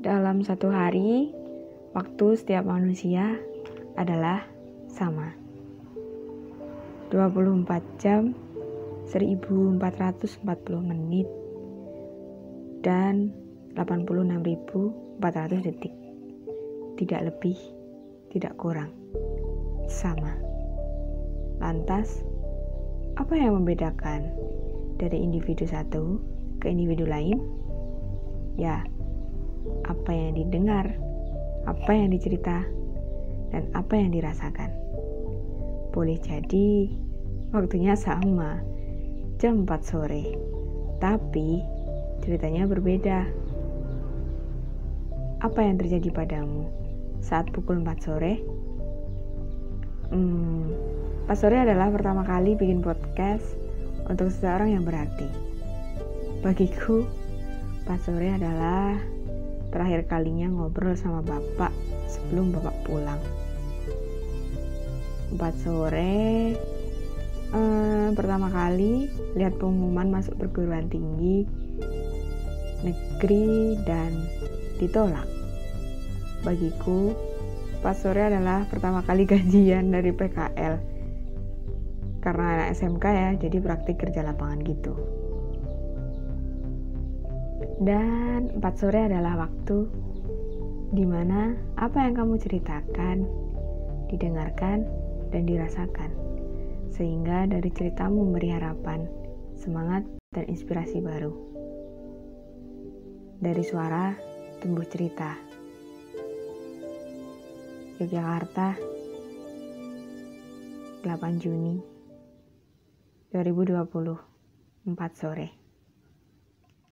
Dalam satu hari, waktu setiap manusia adalah sama. 24 jam, 1440 menit, dan 86.400 detik. Tidak lebih, tidak kurang. Sama. Lantas, apa yang membedakan dari individu satu ke individu lain? Ya, apa yang didengar, apa yang dicerita, dan apa yang dirasakan. Boleh jadi waktunya sama, jam 4 sore, tapi ceritanya berbeda. Apa yang terjadi padamu saat pukul 4 sore? Hmm, pas sore adalah pertama kali bikin podcast untuk seseorang yang berarti. Bagiku, pas sore adalah terakhir kalinya ngobrol sama bapak sebelum bapak pulang. Empat sore, eh, pertama kali lihat pengumuman masuk perguruan tinggi negeri dan ditolak. Bagiku, pas sore adalah pertama kali gajian dari PKL. Karena anak SMK ya, jadi praktik kerja lapangan gitu. Dan 4 sore adalah waktu di mana apa yang kamu ceritakan, didengarkan, dan dirasakan. Sehingga dari ceritamu memberi harapan, semangat, dan inspirasi baru. Dari suara tumbuh cerita. Yogyakarta, 8 Juni 2020, 4 sore.